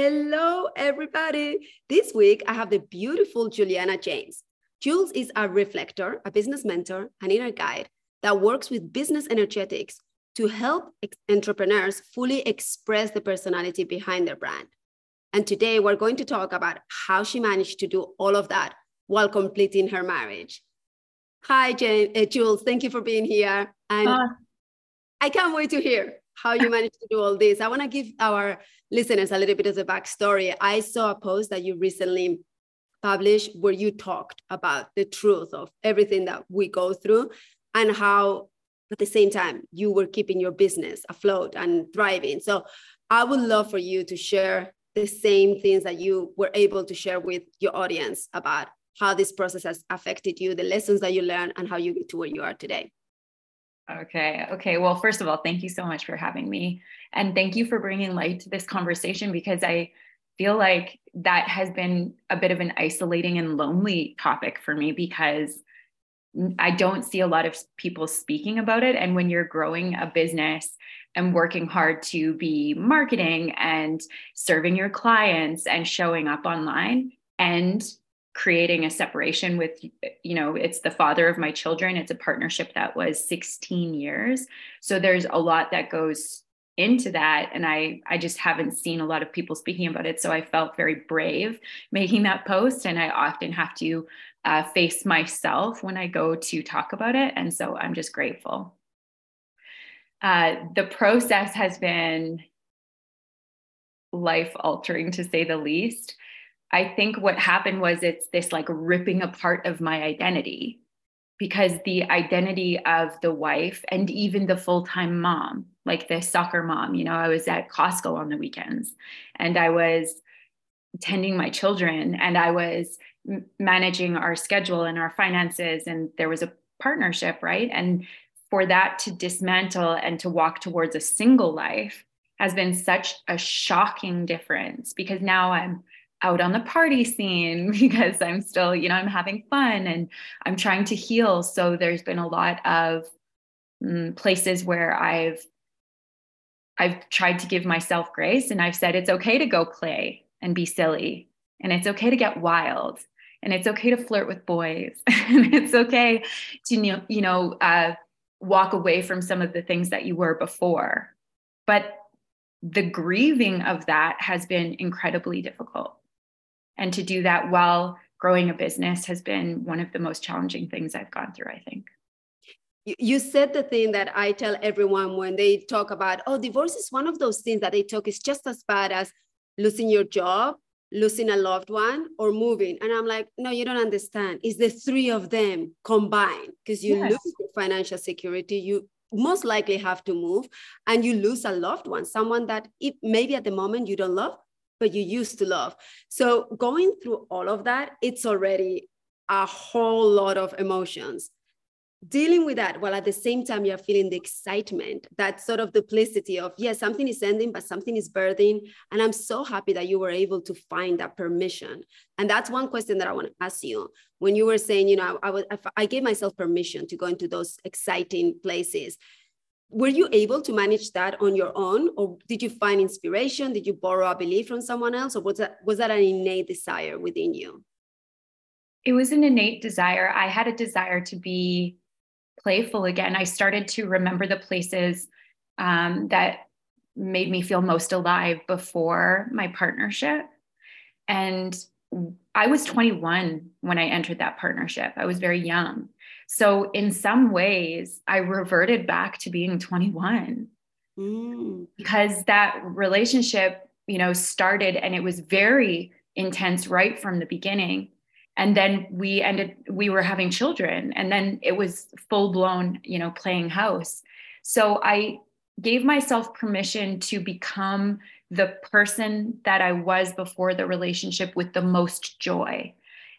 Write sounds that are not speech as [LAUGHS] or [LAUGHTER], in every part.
Hello, everybody. This week I have the beautiful Juliana James. Jules is a reflector, a business mentor, an inner guide that works with business energetics to help entrepreneurs fully express the personality behind their brand. And today we're going to talk about how she managed to do all of that while completing her marriage. Hi, Jane, uh, Jules. Thank you for being here. And uh, I can't wait to hear how you managed to do all this. I want to give our listeners a little bit of the backstory. I saw a post that you recently published where you talked about the truth of everything that we go through and how at the same time you were keeping your business afloat and thriving so i would love for you to share the same things that you were able to share with your audience about how this process has affected you the lessons that you learned and how you get to where you are today Okay. Okay. Well, first of all, thank you so much for having me. And thank you for bringing light to this conversation because I feel like that has been a bit of an isolating and lonely topic for me because I don't see a lot of people speaking about it. And when you're growing a business and working hard to be marketing and serving your clients and showing up online and creating a separation with, you know, it's the father of my children. It's a partnership that was 16 years. So there's a lot that goes into that and i i just haven't seen a lot of people speaking about it so i felt very brave [LAUGHS] making that post and i often have to uh, face myself when i go to talk about it and so i'm just grateful uh, the process has been life altering to say the least i think what happened was it's this like ripping apart of my identity because the identity of the wife and even the full-time mom like the soccer mom you know i was at costco on the weekends and i was tending my children and i was managing our schedule and our finances and there was a partnership right? And for that to dismantle and to walk towards a single life has been such a shocking difference because now i'm out on the party scene [LAUGHS] because I'm still, you know, I'm having fun and I'm trying to heal. So there's been a lot of mm, places where I've I've tried to give myself grace and I've said it's okay to go play and be silly and it's okay to get wild and it's okay to flirt with boys [LAUGHS] and it's okay to you know uh, walk away from some of the things that you were before but the grieving of that has been incredibly difficult and to do that while growing a business has been one of the most challenging things I've gone through, I think. You said the thing that I tell everyone when they talk about, oh, divorce is one of those things that they talk is just as bad as losing your job, losing a loved one, or moving. And I'm like, no, you don't understand. It's the three of them combined because you yes. lose your financial security, you most likely have to move, and you lose a loved one, someone that if maybe at the moment you don't love, but you used to love. So going through all of that, it's already a whole lot of emotions. Dealing with that while at the same time you're feeling the excitement, that sort of duplicity of, yes, yeah, something is ending, but something is birthing. And I'm so happy that you were able to find that permission. And that's one question that I want to ask you. When you were saying, you know, I, I, I gave myself permission to go into those exciting places were you able to manage that on your own or did you find inspiration? Did you borrow a belief from someone else or was that was that an innate desire within you? It was an innate desire. I had a desire to be playful again. I started to remember the places um, that made me feel most alive before my partnership. And i was 21 when i entered that partnership. I was very young so, in some ways, I reverted back to being 21 mm. because that relationship, you know, started and it was very intense right from the beginning. And then we ended, we were having children, and then it was full blown, you know, playing house. So, I, gave myself permission to become the person that I was before the relationship with the most joy.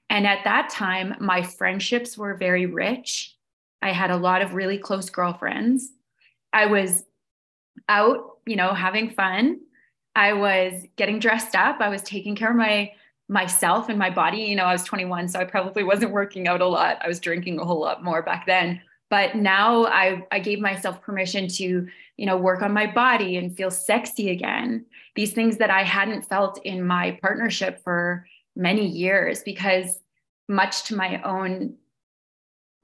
And at that time, my friendships were very rich. I had a lot of really close girlfriends. I was out, you know, having fun. I was getting dressed up. I was taking care of my myself and my body. You know, I was 21, so I probably wasn't working out a lot. I was drinking a whole lot more back then. But now I I gave myself permission to, you know, work on my body and feel sexy again. These things that I hadn't felt in my partnership for many years because much to my own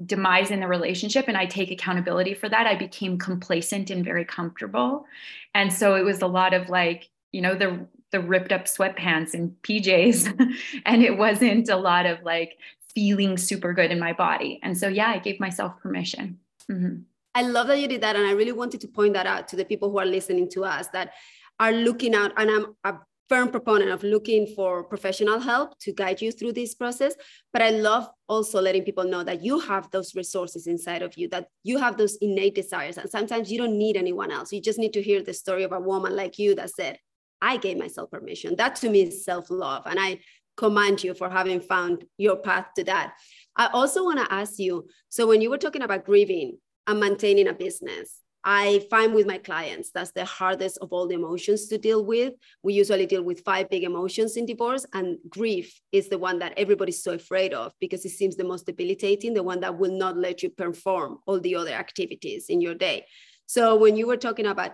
demise in the relationship and I take accountability for that. I became complacent and very comfortable. And so it was a lot of like, you know, the the ripped up sweatpants and PJs [LAUGHS] and it wasn't a lot of like feeling super good in my body. And so yeah, I gave myself permission. Mm-hmm. I love that you did that and I really wanted to point that out to the people who are listening to us that are looking out and I'm a firm proponent of looking for professional help to guide you through this process. But I love also letting people know that you have those resources inside of you, that you have those innate desires. And sometimes you don't need anyone else. You just need to hear the story of a woman like you that said, I gave myself permission. That to me is self love. And I commend you for having found your path to that. I also want to ask you so, when you were talking about grieving and maintaining a business, I find with my clients that's the hardest of all the emotions to deal with. We usually deal with five big emotions in divorce, and grief is the one that everybody's so afraid of because it seems the most debilitating, the one that will not let you perform all the other activities in your day. So, when you were talking about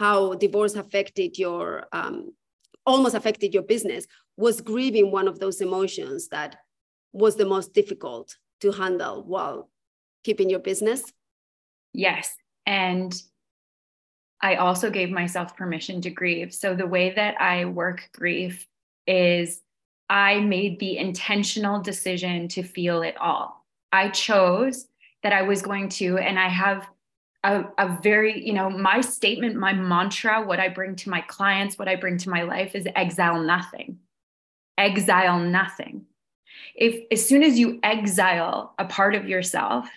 how divorce affected your, um, almost affected your business, was grieving one of those emotions that was the most difficult to handle while keeping your business? Yes, and I also gave myself permission to grieve. So the way that I work grief is I made the intentional decision to feel it all. I chose that I was going to, and I have a, a, very, you know, my statement, my mantra, what I bring to my clients, what I bring to my life is exile nothing. Exile nothing. If as soon as you exile a part of yourself,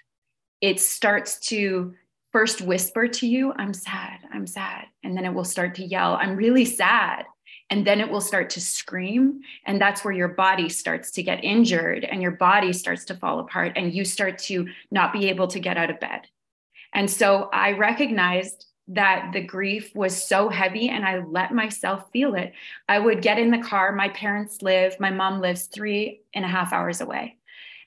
it starts to first whisper to you, I'm sad, I'm sad. And then it will start to yell, I'm really sad. And then it will start to scream. And that's where your body starts to get injured and your body starts to fall apart and you start to not be able to get out of bed. And so I recognized that the grief was so heavy and I let myself feel it. I would get in the car. My parents live, my mom lives three and a half hours away.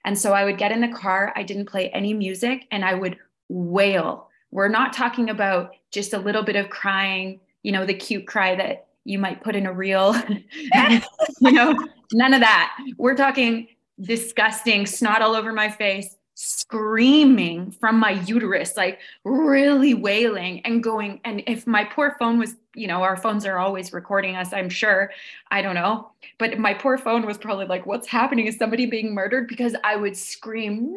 And so I would get in the car. I didn't play any music and I would wail we're not talking about just a little bit of crying, you know, the cute cry that you might put in a reel, [LAUGHS] you know, none of that. We're talking disgusting, snot all over my face, screaming from my uterus, like really wailing and going. And if my poor phone was, you know, our phones are always recording us, I'm sure. I don't know. But my poor phone was probably like, what's happening? Is somebody being murdered? Because I would scream,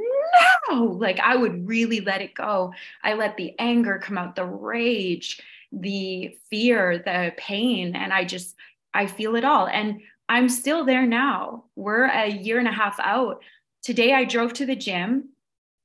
no, like I would really let it go. I let the anger come out, the rage, the fear, the pain. And I just, I feel it all. And I'm still there now. We're a year and a half out Today I drove to the gym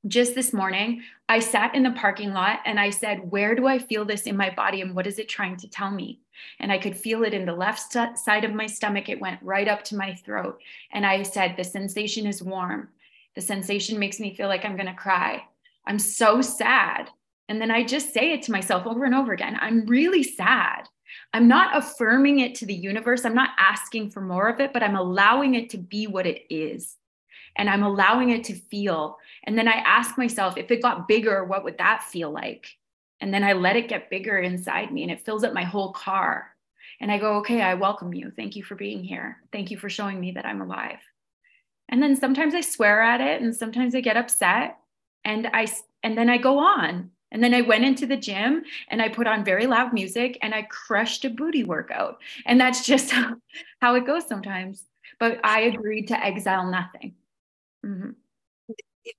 just this morning. I sat in the parking lot and I said, Where do I feel this in my body and what is it trying to tell me? And I could feel it in the left side of my stomach. It went right up to my throat. And I said, The sensation is warm. The sensation makes me feel like I'm going to cry. I'm so sad. And then I just say it to myself over and over again I'm really sad. I'm not affirming it to the universe. I'm not asking for more of it, but I'm allowing it to be what it is and I'm allowing it to feel. And then I ask myself, if it got bigger, what would that feel like? And then I let it get bigger inside me and it fills up my whole car. And I go, okay, I welcome you. Thank you for being here. Thank you for showing me that I'm alive. And then sometimes I swear at it and sometimes I get upset and I and then I go on. And then I went into the gym and I put on very loud music and I crushed a booty workout. And that's [LAUGHS] just how, how it goes sometimes. But I agreed to exile nothing. Mm-hmm.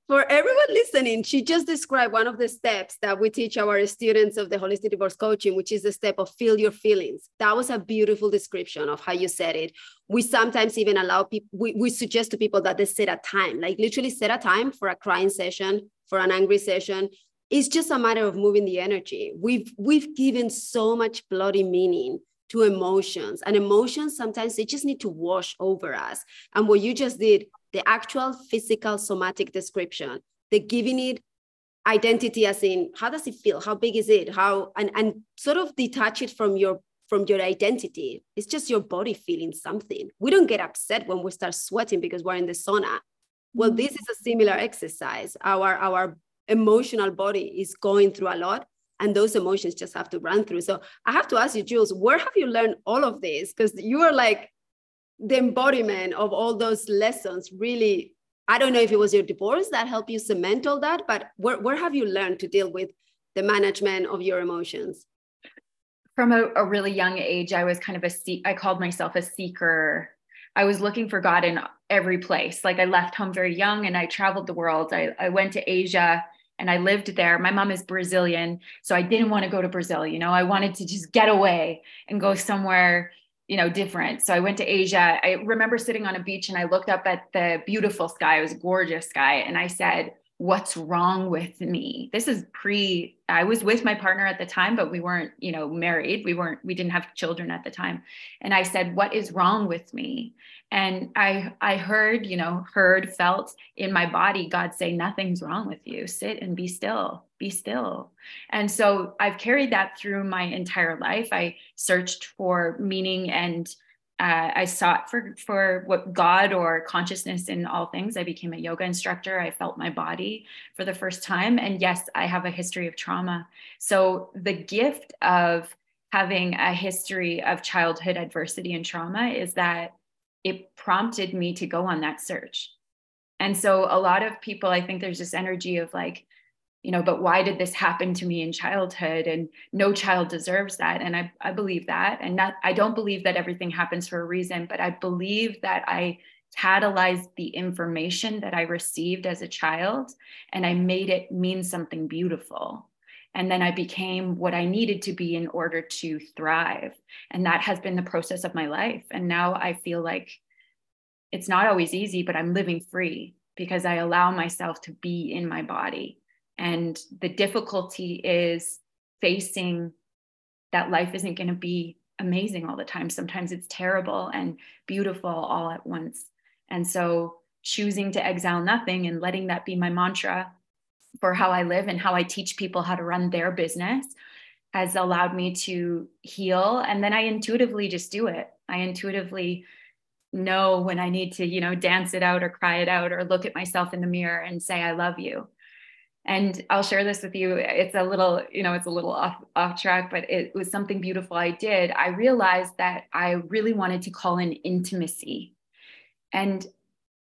For everyone listening, she just described one of the steps that we teach our students of the holistic divorce coaching, which is the step of feel your feelings. That was a beautiful description of how you said it. We sometimes even allow people, we, we suggest to people that they set a time, like literally set a time for a crying session, for an angry session, it's just a matter of moving the energy. We've we've given so much bloody meaning to emotions, and emotions sometimes they just need to wash over us. And what you just did, the actual physical somatic description, the giving it identity as in how does it feel? How big is it? How and and sort of detach it from your from your identity. It's just your body feeling something. We don't get upset when we start sweating because we're in the sauna. Well mm-hmm. this is a similar exercise. Our our emotional body is going through a lot and those emotions just have to run through. So i have to ask you jules where have you learned all of this? Because you are like the embodiment of all those lessons really i don't know if it was your divorce that helped you cement all that but where, where have you learned to deal with the management of your emotions from a, a really young age i was kind of a i called myself a seeker I was looking for God in every place. Like I left home very young and I traveled the world. I, I went to Asia and I lived there. My mom is Brazilian, so I didn't want to go to Brazil. You know, I wanted to just get away and go somewhere, you know, different. So I went to Asia. I remember sitting on a beach and I looked up at the beautiful sky. It was gorgeous sky, and I said, "What's wrong with me?" This is pre. I was with my partner at the time, but we weren't, you know, married. We weren't. We didn't have children at the time. And I said, "What is wrong with me?" and i i heard you know heard felt in my body god say nothing's wrong with you sit and be still be still and so i've carried that through my entire life i searched for meaning and uh, I sought for for what God or consciousness in all things. I became a yoga instructor. I felt my body for the first time, and yes, I have a history of trauma. So the gift of having a history of childhood adversity and trauma is that it prompted me to go on that search. And so a lot of people, I think there's this energy of like, you know, but why did this happen to me in childhood? And no child deserves that. And I, I believe that. And not, I don't believe that everything happens for a reason, but I believe that I catalyzed the information that I received as a child and I made it mean something beautiful. And then I became what I needed to be in order to thrive. And that has been the process of my life. And now I feel like it's not always easy, but I'm living free because I allow myself to be in my body. And the difficulty is facing that life isn't going to be amazing all the time. Sometimes it's terrible and beautiful all at once. And so choosing to exile nothing and letting that be my mantra for how I live and how I teach people how to run their business has allowed me to heal. And then I intuitively just do it. I intuitively know when I need to, you know, dance it out or cry it out or look at myself in the mirror and say, I love you. And I'll share this with you. It's a little, you know, it's a little off, off track, but it was something beautiful I did. I realized that I really wanted to call in intimacy. And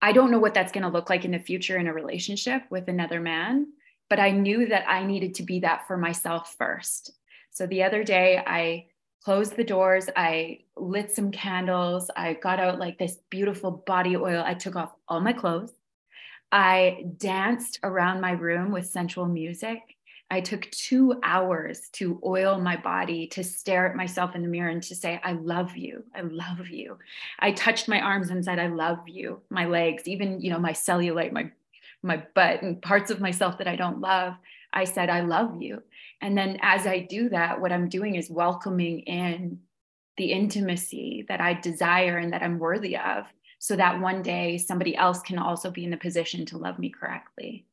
I don't know what that's going to look like in the future in a relationship with another man but I knew that I needed to be that for myself first. So the other day, I closed the doors, I lit some candles, I got out like this beautiful body oil, I took off all my clothes. I danced around my room with sensual music. I took two hours to oil my body, to stare at myself in the mirror and to say, I love you. I love you. I touched my arms and said, I love you. My legs, even, you know, my cellulite, my my butt and parts of myself that I don't love, I said, I love you. And then as I do that, what I'm doing is welcoming in the intimacy that I desire and that I'm worthy of, so that one day somebody else can also be in the position to love me correctly.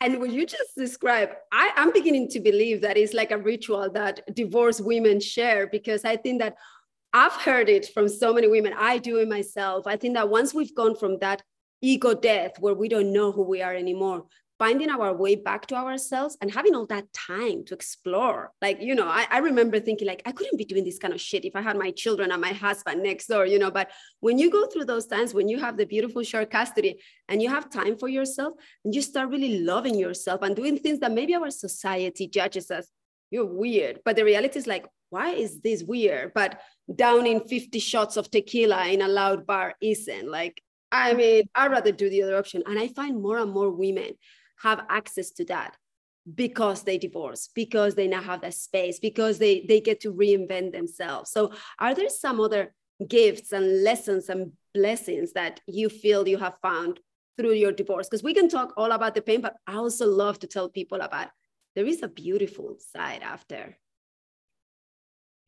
And what you just described, I, I'm beginning to believe that it's like a ritual that divorced women share because I think that I've heard it from so many women. I do it myself. I think that once we've gone from that ego death where we don't know who we are anymore finding our way back to ourselves and having all that time to explore like you know I, I, remember thinking like i couldn't be doing this kind of shit if i had my children and my husband next door you know but when you go through those times when you have the beautiful short custody and you have time for yourself and you start really loving yourself and doing things that maybe our society judges as you're weird but the reality is like why is this weird but downing 50 shots of tequila in a loud bar isn't like I mean, I'd rather do the other option. And I find more and more women have access to that because they divorce, because they now have that space, because they, they get to reinvent themselves. So, are there some other gifts and lessons and blessings that you feel you have found through your divorce? Because we can talk all about the pain, but I also love to tell people about there is a beautiful side after.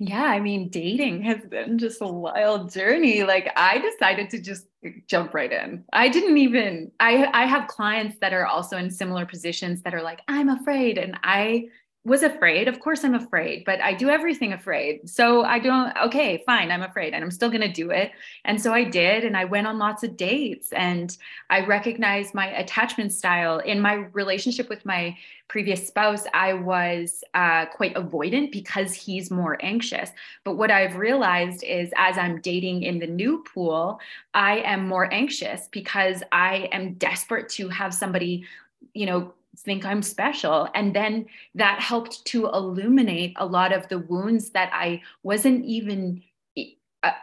Yeah, I mean, dating has been just a wild journey. Like I decided to just jump right in. I didn't even I I have clients that are also in similar positions that are like, I'm afraid. And I was afraid. Of course, I'm afraid, but I do everything afraid. So I don't, okay, fine, I'm afraid and I'm still going to do it. And so I did. And I went on lots of dates and I recognized my attachment style. In my relationship with my previous spouse, I was uh, quite avoidant because he's more anxious. But what I've realized is as I'm dating in the new pool, I am more anxious because I am desperate to have somebody you know think I'm special. And then that helped to illuminate a lot of the wounds that I wasn't even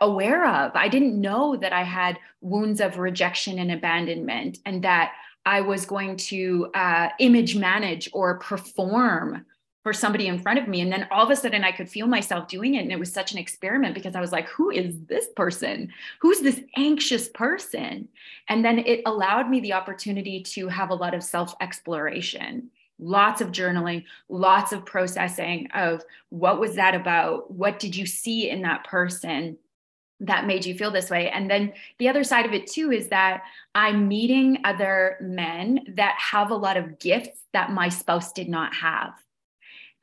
aware of. I didn't know that I had wounds of rejection and abandonment, and that I was going to uh, image manage or perform for somebody in front of me. And then all of a sudden I could feel myself doing it. And it was such an experiment because I was like, who is this person? Who's this anxious person? And then it allowed me the opportunity to have a lot of self exploration. Lots of journaling, lots of processing of what was that about? What did you see in that person? that made you feel this way. And then the other side of it too is that I'm meeting other men that have a lot of gifts that my spouse did not have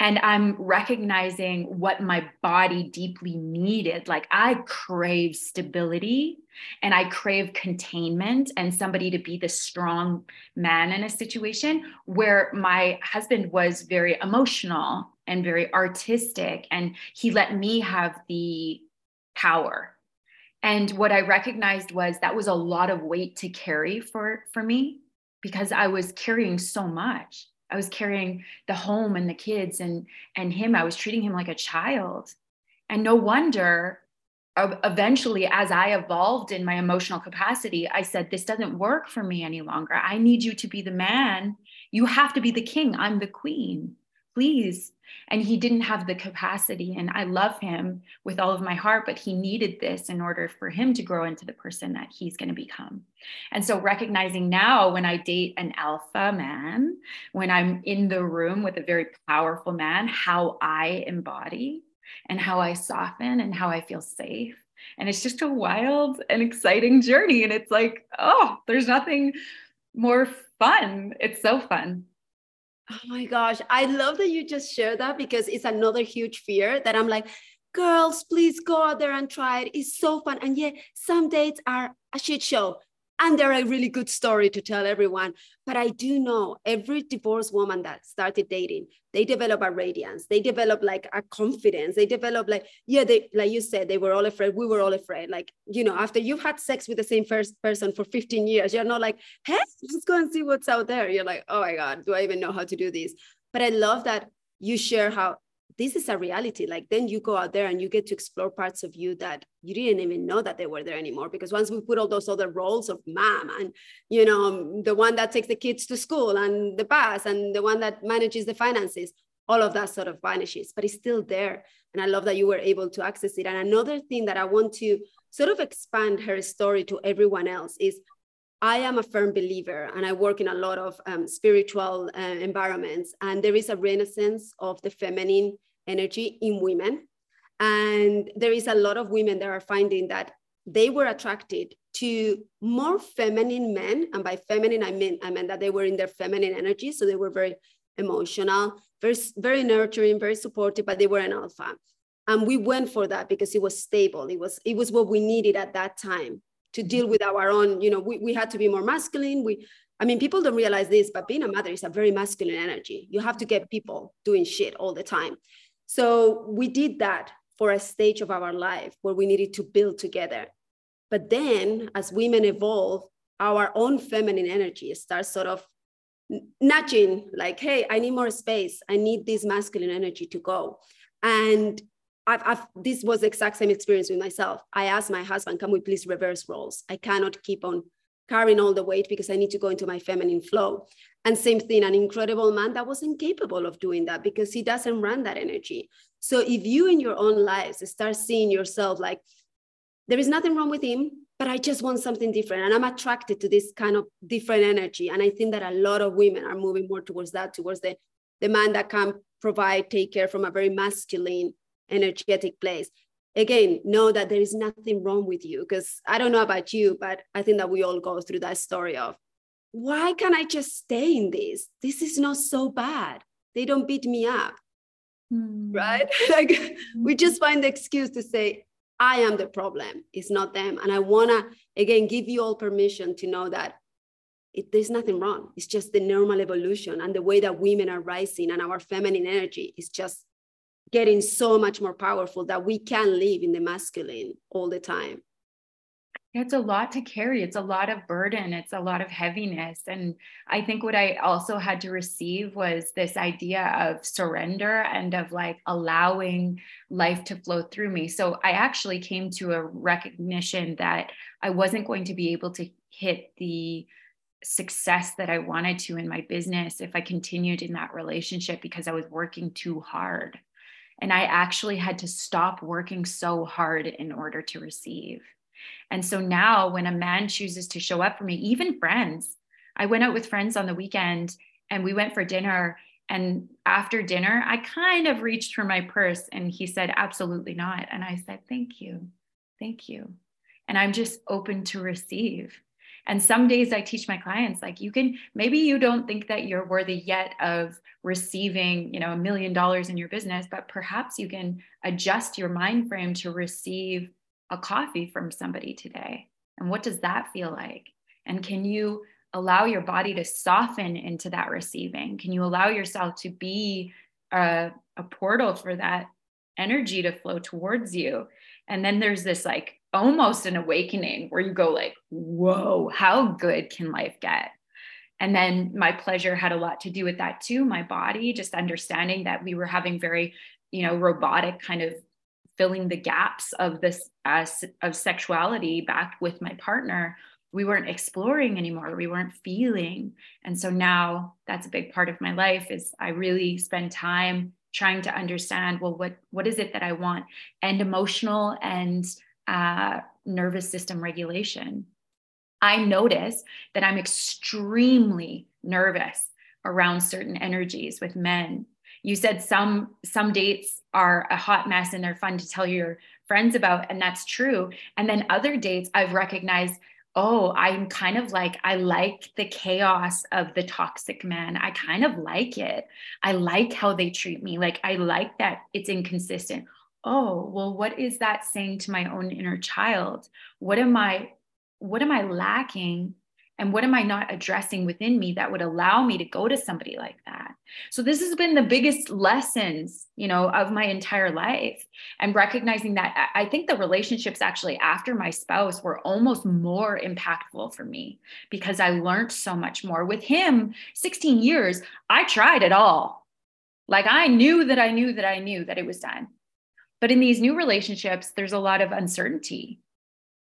and I'm recognizing what my body deeply needed. Like I crave stability and I crave containment and somebody to be the strong man in a situation where my husband was very emotional and very artistic and he let me have the power. And what I recognized was that was a lot of weight to carry for for me because I was carrying so much. I was carrying the home and the kids and and him. I was treating him like a child. And no wonder eventually as I evolved in my emotional capacity, I said this doesn't work for me any longer. I need you to be the man. You have to be the king. I'm the queen please. And he didn't have the capacity. And I love him with all of my heart, but he needed this in order for him to grow into the person that he's going to become. And so, recognizing now when I date an alpha man, when I'm in the room with a very powerful man, how I embody and how I soften and how I feel safe. And it's just a wild and exciting journey. And it's like, oh, there's nothing more fun. It's so fun. Oh my gosh. I love that you just shared that because it's another huge fear that I'm like, girls, please go out there and try it. It's so fun. And yeah, some dates are a shit show and they're a really good story to tell everyone. But I do know every divorced woman that started dating, they develop a radiance, they develop like a confidence, they develop like, yeah, they like you said, they were all afraid. We were all afraid. Like, you know, after you've had sex with the same first person for 15 years, you're not like, hey, let's go and see what's out there. You're like, oh my God, do I even know how to do this? But I love that you share how this is a reality. Like then you go out there and you get to explore parts of you that you didn't even know that they were there anymore. Because once we put all those other roles of mom and you know the one that takes the kids to school and the bus and the one that manages the finances, all of that sort of vanishes, but it's still there. And I love that you were able to access it. And another thing that I want to sort of expand her story to everyone else is I am a firm believer, and I work in a lot of um, spiritual uh, environments, and there is a renaissance of the feminine energy in women. And there is a lot of women that are finding that they were attracted to more feminine men. And by feminine, I mean, I meant that they were in their feminine energy. So they were very emotional, very, very nurturing, very supportive, but they were an alpha. And we went for that because it was stable. It was, it was what we needed at that time to deal with our own, you know, we, we had to be more masculine. We, I mean, people don't realize this, but being a mother is a very masculine energy. You have to get people doing shit all the time. So we did that for a stage of our life where we needed to build together. But then as women evolve, our own feminine energy starts sort of nudging, like, hey, I need more space. I need this masculine energy to go. And I've, I've, this was the exact same experience with myself. I asked my husband, can we please reverse roles? I cannot keep on carrying all the weight because I need to go into my feminine flow. And same thing, an incredible man that was incapable of doing that because he doesn't run that energy. So if you in your own lives start seeing yourself like, there is nothing wrong with him, but I just want something different. And I'm attracted to this kind of different energy. And I think that a lot of women are moving more towards that, towards the, the man that can provide, take care from a very masculine, energetic place. Again, know that there is nothing wrong with you because I don't know about you, but I think that we all go through that story of why can't I just stay in this? This is not so bad. They don't beat me up. Mm. Right? [LAUGHS] like we hmm. just find the excuse to say, I am the problem, it's not them. And I want to, again, give you all permission to know that it, there's nothing wrong. It's just the normal evolution and the way that women are rising and our feminine energy is just getting so much more powerful that we can live in the masculine all the time. It's a lot to carry. It's a lot of burden. It's a lot of heaviness. And i think what i also had to receive was this idea of surrender and of like allowing life to flow through me. So i actually came to a recognition that i wasn't going to be able to hit the success that i wanted to in my business if i continued in that relationship because i was working too hard and i actually had to stop working so hard in order to receive and so now when a man chooses to show up for me, even friends, I went out with friends on the weekend and we went for dinner. And after dinner, I kind of reached for my purse and he said, Absolutely not. And I said, Thank you. Thank you. And I'm just open to receive. And some days I teach my clients, like, you can maybe you don't think that you're worthy yet of receiving, you know, a million dollars in your business, but perhaps you can adjust your mind frame to receive a coffee from somebody today? And what does that feel like? And can you allow your body to soften into that receiving? Can you allow yourself to be a, a portal for that energy to flow towards you? And then there's this like almost an awakening where you go like, whoa, how good can life get? And then my pleasure had a lot to do with that too. My body, just understanding that we were having very, you know, robotic kind of filling the gaps of this uh, of sexuality back with my partner we weren't exploring anymore we weren't feeling and so now that's a big part of my life is i really spend time trying to understand well what what is it that i want and emotional and uh, nervous system regulation i notice that i'm extremely nervous around certain energies with men. You said some some dates are a hot mess and they're fun to tell your friends about and that's true. And then other dates i've recognized oh i'm kind of like i like the chaos of the toxic man. I kind of like it. I like how they treat me. Like i like that it's inconsistent oh well what is that saying to my own inner child? What am i what am i lacking? And what am i not addressing within me that would allow me to go to somebody like that? So this has been the biggest lessons you know of my entire life. And recognizing that i think the relationships actually after my spouse were almost more impactful for me because i learned so much more. With him 16 years i tried it all. Like i knew that i knew that i knew that it was done but in these new relationships there's a lot of uncertainty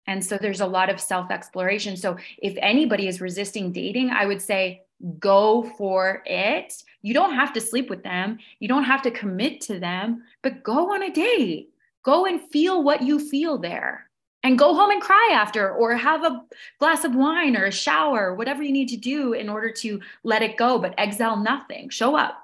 and so there's a lot of self exploration. So if anybody is resisting dating, I would say go for it. You don't have to sleep with them, you don't have to commit to them, but go on a date. Go and feel what you feel there. And go home and cry after, or have a glass of wine or a shower, whatever you need to do in order to let it go, but exile nothing. Show up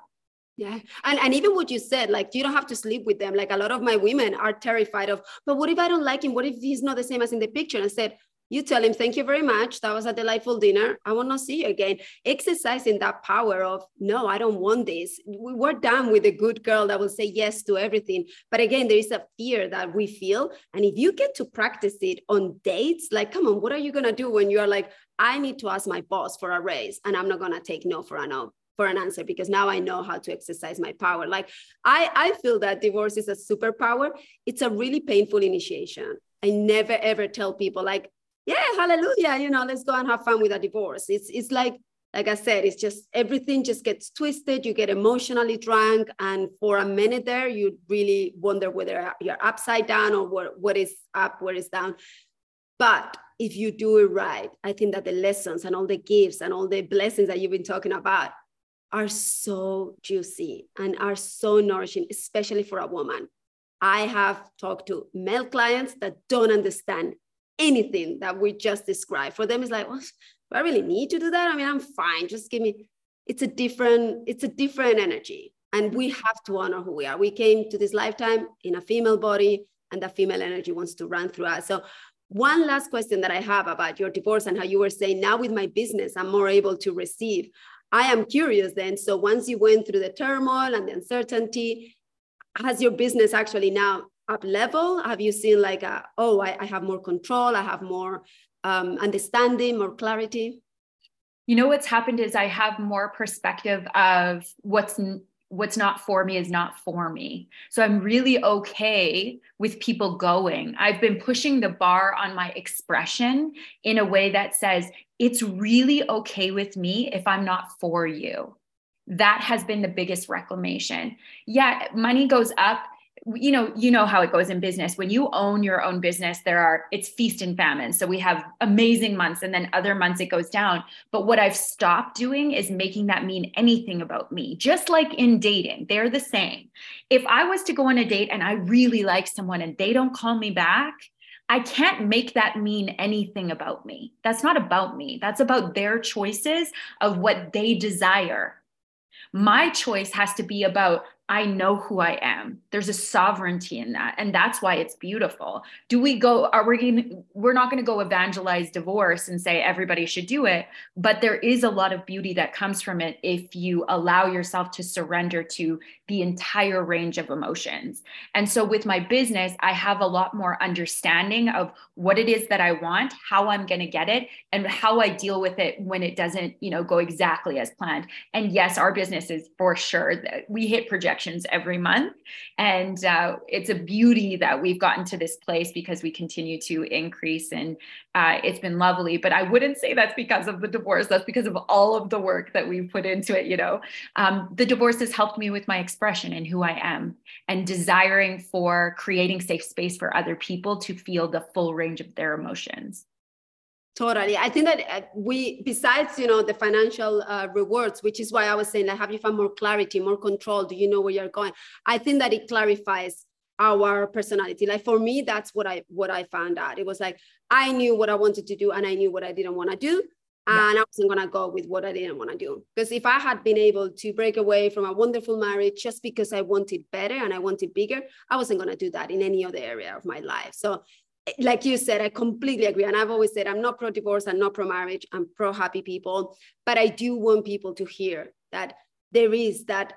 yeah. And, and even what you said, like, you don't have to sleep with them. Like, a lot of my women are terrified of, but what if I don't like him? What if he's not the same as in the picture? And I said, you tell him, thank you very much. That was a delightful dinner. I will not see you again. Exercising that power of, no, I don't want this. We were done with a good girl that will say yes to everything. But again, there is a fear that we feel. And if you get to practice it on dates, like, come on, what are you going to do when you are like, I need to ask my boss for a raise and I'm not going to take no for a no for an answer because now I know how to exercise my power. Like I, I feel that divorce is a superpower. It's a really painful initiation. I never ever tell people like, yeah, hallelujah, you know, let's go and have fun with a divorce. It's it's like like I said, it's just everything just gets twisted. You get emotionally drunk, and for a minute there, you really wonder whether you're upside down or what, what is up, what is down. But if you do it right, I think that the lessons and all the gifts and all the blessings that you've been talking about are so juicy and are so nourishing, especially for a woman. I have talked to male clients that don't understand anything that we just described. For them, it's like, well, do I really need to do that? I mean, I'm fine. Just give me. It's a different. It's a different energy, and we have to honor who we are. We came to this lifetime in a female body, and the female energy wants to run through us. So. One last question that I have about your divorce and how you were saying now with my business, I'm more able to receive. I am curious then. So once you went through the turmoil and the uncertainty, has your business actually now up level? Have you seen like, a, oh, I, I have more control, I have more um, understanding, more clarity? You know what's happened is I have more perspective of what's what's not for me is not for me. So I'm really okay with people going. I've been pushing the bar on my expression in a way that says it's really okay with me if I'm not for you. That has been the biggest reclamation. Yeah, money goes up you know you know how it goes in business when you own your own business there are it's feast and famine so we have amazing months and then other months it goes down but what i've stopped doing is making that mean anything about me just like in dating they're the same if i was to go on a date and i really like someone and they don't call me back I can't make that mean anything about me. That's not about me. That's about their choices of what they desire. My choice has to be about I know who I am. There's a sovereignty in that. And that's why it's beautiful. Do we go, are we going we're not going to go evangelize divorce and say everybody should do it, but there is a lot of beauty that comes from it if you allow yourself to surrender to the entire range of emotions. And so with my business, I have a lot more understanding of what it is that I want, how I'm going to get it, and how I deal with it when it doesn't, you know, go exactly as planned. And yes, our business is for sure that we hit every month. And uh, it's a beauty that we've gotten to this place because we continue to increase and uh, it's been lovely. But I wouldn't say that's because of the divorce. That's because of all of the work that we've put into it. You know, um, the divorce has helped me with my expression and who I am and desiring for creating safe space for other people to feel the full range of their emotions. Totally. I think that uh, we, besides, you know, the financial uh, rewards, which is why I was saying, like, have you found more clarity, more control? Do you know where you're going? I think that it clarifies our personality like for me that's what i what i found out it was like i knew what i wanted to do and i knew what i didn't want to do and i wasn't going to go with what i didn't want to do because if i had been able to break away from a wonderful marriage just because i wanted better and i wanted bigger i wasn't going to do that in any other area of my life so like you said, I completely agree. And I've always said, I'm not pro divorce, I'm not pro marriage, I'm pro happy people. But I do want people to hear that there is that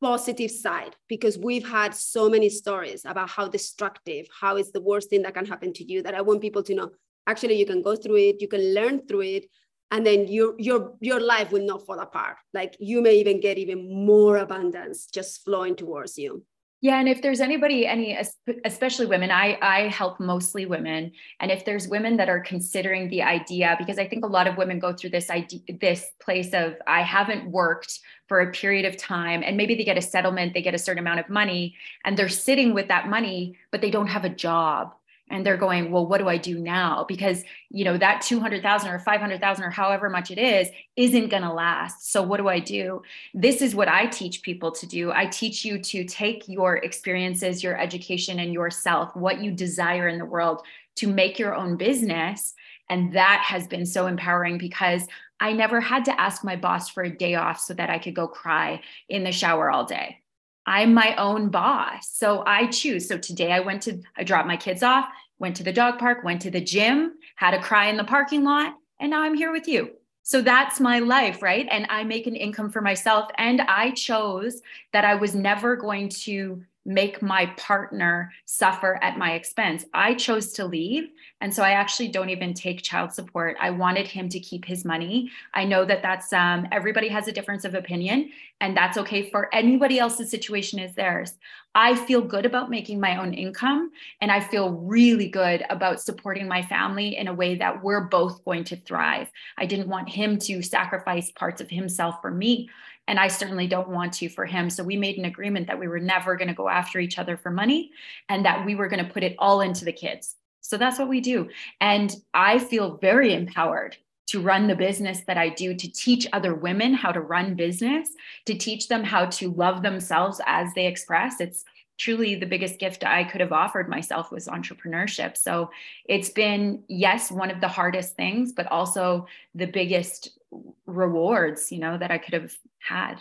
positive side because we've had so many stories about how destructive, how it's the worst thing that can happen to you that I want people to know actually you can go through it, you can learn through it, and then your your your life will not fall apart. Like you may even get even more abundance just flowing towards you. Yeah, and if there's anybody, any especially women, I I help mostly women, and if there's women that are considering the idea, because I think a lot of women go through this idea, this place of I haven't worked for a period of time, and maybe they get a settlement, they get a certain amount of money, and they're sitting with that money, but they don't have a job, and they're going well what do i do now because you know that 200000 or 500000 or however much it is isn't going to last so what do i do this is what i teach people to do i teach you to take your experiences your education and yourself what you desire in the world to make your own business and that has been so empowering because I never had to ask my boss for a day off so that I could go cry in the shower all day. I'm my own boss. So I choose. So today I went to, I dropped my kids off, went to the dog park, went to the gym, had a cry in the parking lot, and now I'm here with you. So that's my life, right? And I make an income for myself. And I chose that I was never going to make my partner suffer at my expense. I chose to leave. And so I actually don't even take child support. I wanted him to keep his money. I know that that's, um, everybody has a difference of opinion, and that's okay for anybody else's situation is theirs. I feel good about making my own income, and I feel really good about supporting my family in a way that we're both going to thrive. I didn't want him to sacrifice parts of himself for me. And I certainly don't want to for him. So we made an agreement that we were never going to go after each other for money and that we were going to put it all into the kids. So that's what we do. And I feel very empowered to run the business that I do, to teach other women how to run business, to teach them how to love themselves as they express. It's truly the biggest gift I could have offered myself was entrepreneurship. So it's been, yes, one of the hardest things, but also the biggest rewards, you know, that I could have had.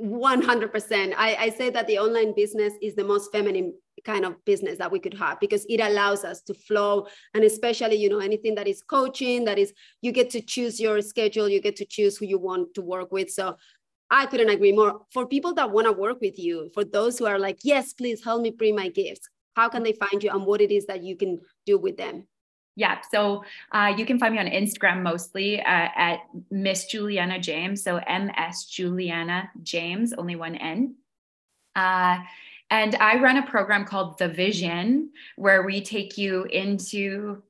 100%. I, I say that the online business is the most feminine kind of business that we could have because it allows us to flow and especially you know anything that is coaching that is you get to choose your schedule you get to choose who you want to work with so I couldn't agree more. For people that want to work with you, for those who are like, yes, please help me bring my gifts, how can they find you and what it is that you can do with them? Yeah, so uh, you can find me on Instagram mostly uh, at Miss Juliana James. So MS Juliana James, only one N. Uh, and I run a program called The Vision, where we take you into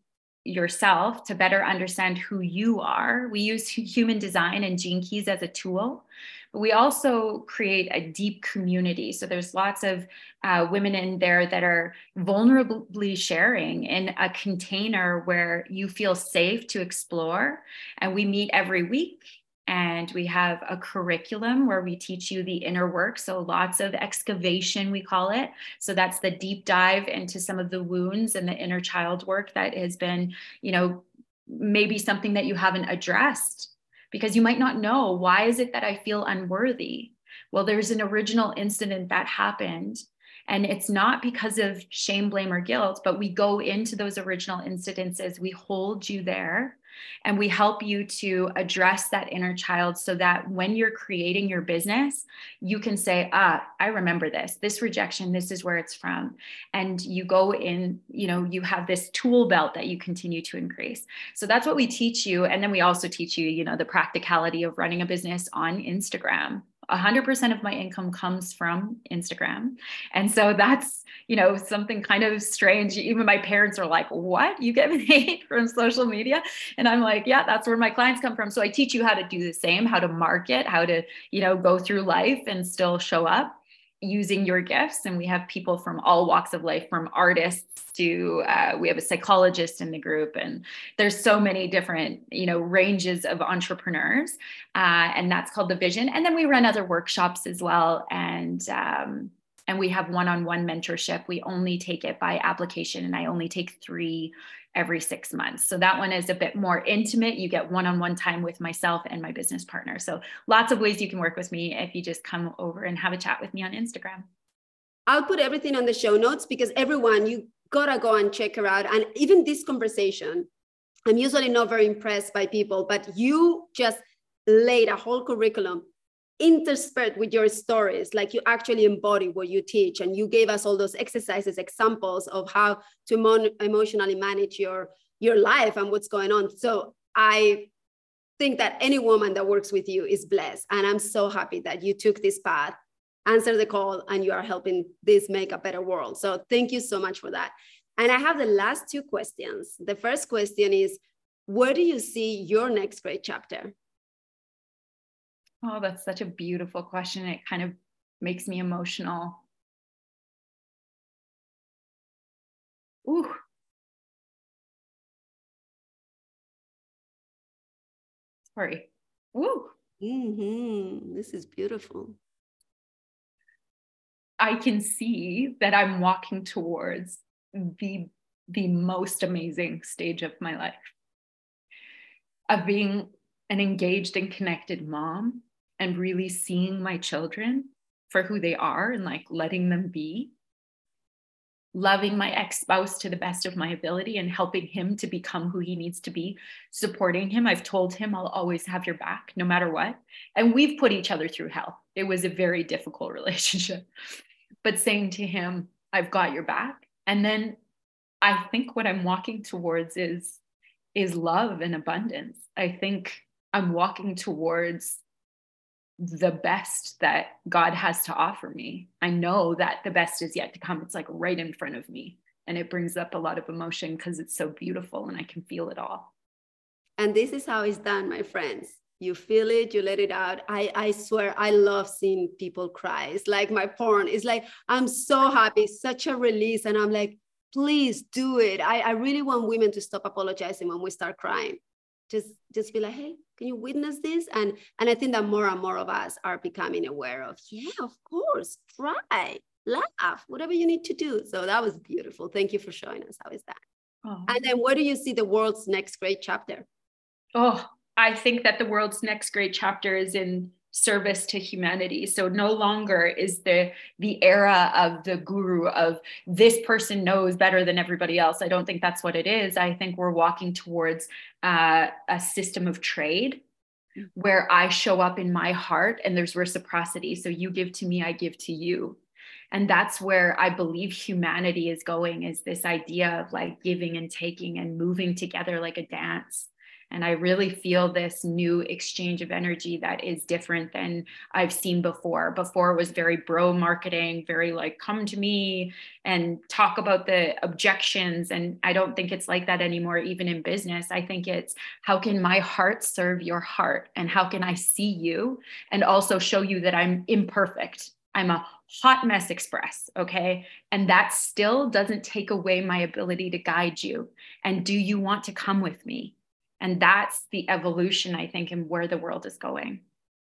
yourself to better understand who you are. We use human design and gene keys as a tool but we also create a deep community. So there's lots of uh, women in there that are vulnerably sharing in a container where you feel safe to explore. And we meet every week and we have a curriculum where we teach you the inner work so lots of excavation we call it so that's the deep dive into some of the wounds and the inner child work that has been you know maybe something that you haven't addressed because you might not know why is it that I feel unworthy? Well, there's an original incident that happened and it's not because of shame, blame, or guilt, but we go into those original incidences, we hold you there, and we help you to address that inner child so that when you're creating your business, you can say, ah, I remember this, this rejection, this is where it's from. And you go in, you know, you have this tool belt that you continue to increase. So that's what we teach you. And then we also teach you, you know, the practicality of running a business on Instagram 100% of my income comes from Instagram. And so that's, you know, something kind of strange. Even my parents are like, what? You get [LAUGHS] paid from social media? And I'm like, yeah, that's where my clients come from. So I teach you how to do the same, how to market, how to, you know, go through life and still show up using your gifts and we have people from all walks of life from artists to uh, we have a psychologist in the group and there's so many different you know ranges of entrepreneurs uh, and that's called the vision. And then we run other workshops as well and um, and we have one-on-one mentorship. We only take it by application and i only take three every six months. So that one is a bit more intimate. You get one on one time with myself and my business partner. So lots of ways you can work with me if you just come over and have a chat with me on Instagram. I'll put everything on the show notes because everyone, you gotta go and check her out. And even this conversation, I'm usually not very impressed by people, but you just laid a whole curriculum interspersed with your stories like you actually embody what you teach. And you gave us all those exercises examples of how to mon- emotionally manage your your life and what's going on. So i think that any woman that works with you is blessed. And i'm so happy that you took this path answer the call and you are helping this make a better world. So thank you so much for that. And i have the last two questions. The first question is where do you see your next great chapter Oh, that's such a beautiful question. It kind of makes me emotional. Ooh. Sorry. Ooh. Mm-hmm. This is beautiful. I can see that I'm walking towards the the most amazing stage of my life of being an engaged and connected mom and really seeing my children for who they are and like letting them be. Loving my ex-spouse to the best of my ability and helping him to become who he needs to be supporting him. I've told him i'll always have your back no matter what. And we've put each other through hell. It was a very difficult [LAUGHS] relationship. But saying to him i've got your back and then i think what i'm walking towards is is love and abundance. I think i'm walking towards the best that God has to offer me. I know that the best is yet to come. It's like right in front of me. And it brings up a lot of emotion because it's so beautiful and I can feel it all. And this is how it's done, my friends. You feel it, you let it out. I, I swear, I love seeing people cry. It's like my porn. It's like, I'm so happy, such a release. And I'm like, please do it. I, I really want women to stop apologizing when we start crying. Just, just be like, hey, can you witness this and and i think that more and more of us are becoming aware of yeah of course try laugh, whatever you need to do. So that was beautiful. Thank you for showing us. How is that? Oh. And then where do you see the world's next great chapter? Oh, I think that the world's next great chapter is in service to humanity. So no longer is the the era of the guru of this person knows better than everybody else. I don't think that's what it is. I think we're walking towards uh, a system of trade where i show up in my heart and there's reciprocity. So you give to me i give to you. And that's where i believe humanity is going is this idea of like giving and taking and moving together like a dance and I really feel this new exchange of energy that is different than I've seen before. Before was very bro marketing, very like come to me and talk about the objections. And I don't think it's like that anymore, even in business. I think it's how can my heart serve your heart? And how can I see you and also show you that I'm imperfect? I'm a hot mess express. Okay. And that still doesn't take away my ability to guide you. And do you want to come with me? And that's the evolution i think and where the world is going.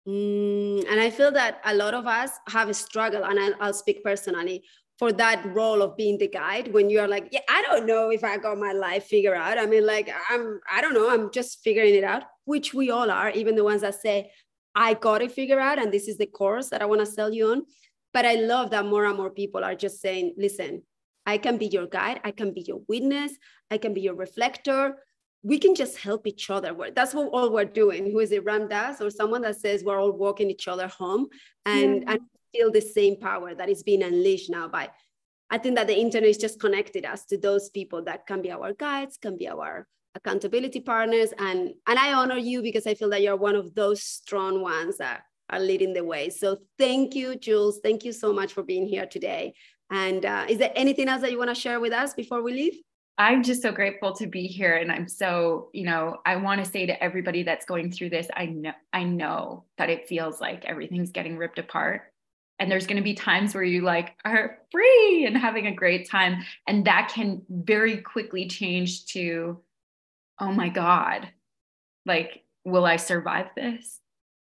Mm, and i feel that a lot of us have a struggle and I'll, I'll speak personally for that role of being the guide when you're like yeah i don't know if i got my life figured out. I mean like i'm i don't know i'm just figuring it out which we all are even the ones that say i got it figured out and this is the course that i want to sell you on. But i love that more and more people are just saying listen i can be your guide i can be your witness i can be your reflector we can just help each other. That's what all we're doing. Who is it, Ram Dass or someone that says we're all walking each other home and, yeah. and feel the same power that is being unleashed now by, I think that the internet has just connected us to those people that can be our guides, can be our accountability partners. And, and I honor you because I feel that you're one of those strong ones that are leading the way. So thank you, Jules. Thank you so much for being here today. And uh, is there anything else that you want to share with us before we leave? I'm just so grateful to be here. And I'm so, you know, I want to say to everybody that's going through this, I know, I know that it feels like everything's getting ripped apart. And there's going to be times where you like are free and having a great time. And that can very quickly change to, oh my God, like, will I survive this?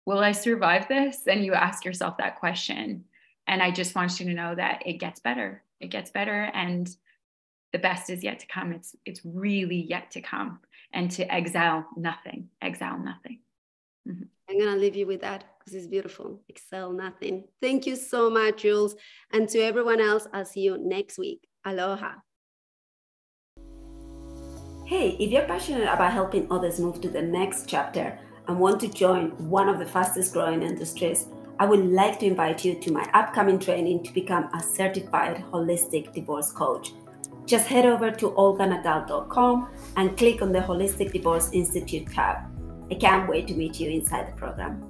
Will I survive this? And you ask yourself that question. And I just want you to know that it gets better. It gets better. And the best is yet to come. It's it's really yet to come, and to exile nothing, exile nothing. Mm-hmm. I'm gonna leave you with that because it's beautiful. Excel nothing. Thank you so much, Jules, and to everyone else. I'll see you next week. Aloha. Hey, if you're passionate about helping others move to the next chapter and want to join one of the fastest growing industries, I would like to invite you to my upcoming training to become a certified holistic divorce coach just head over to olganadal.com and click on the Holistic Divorce Institute tab. I can't wait to meet you inside the program.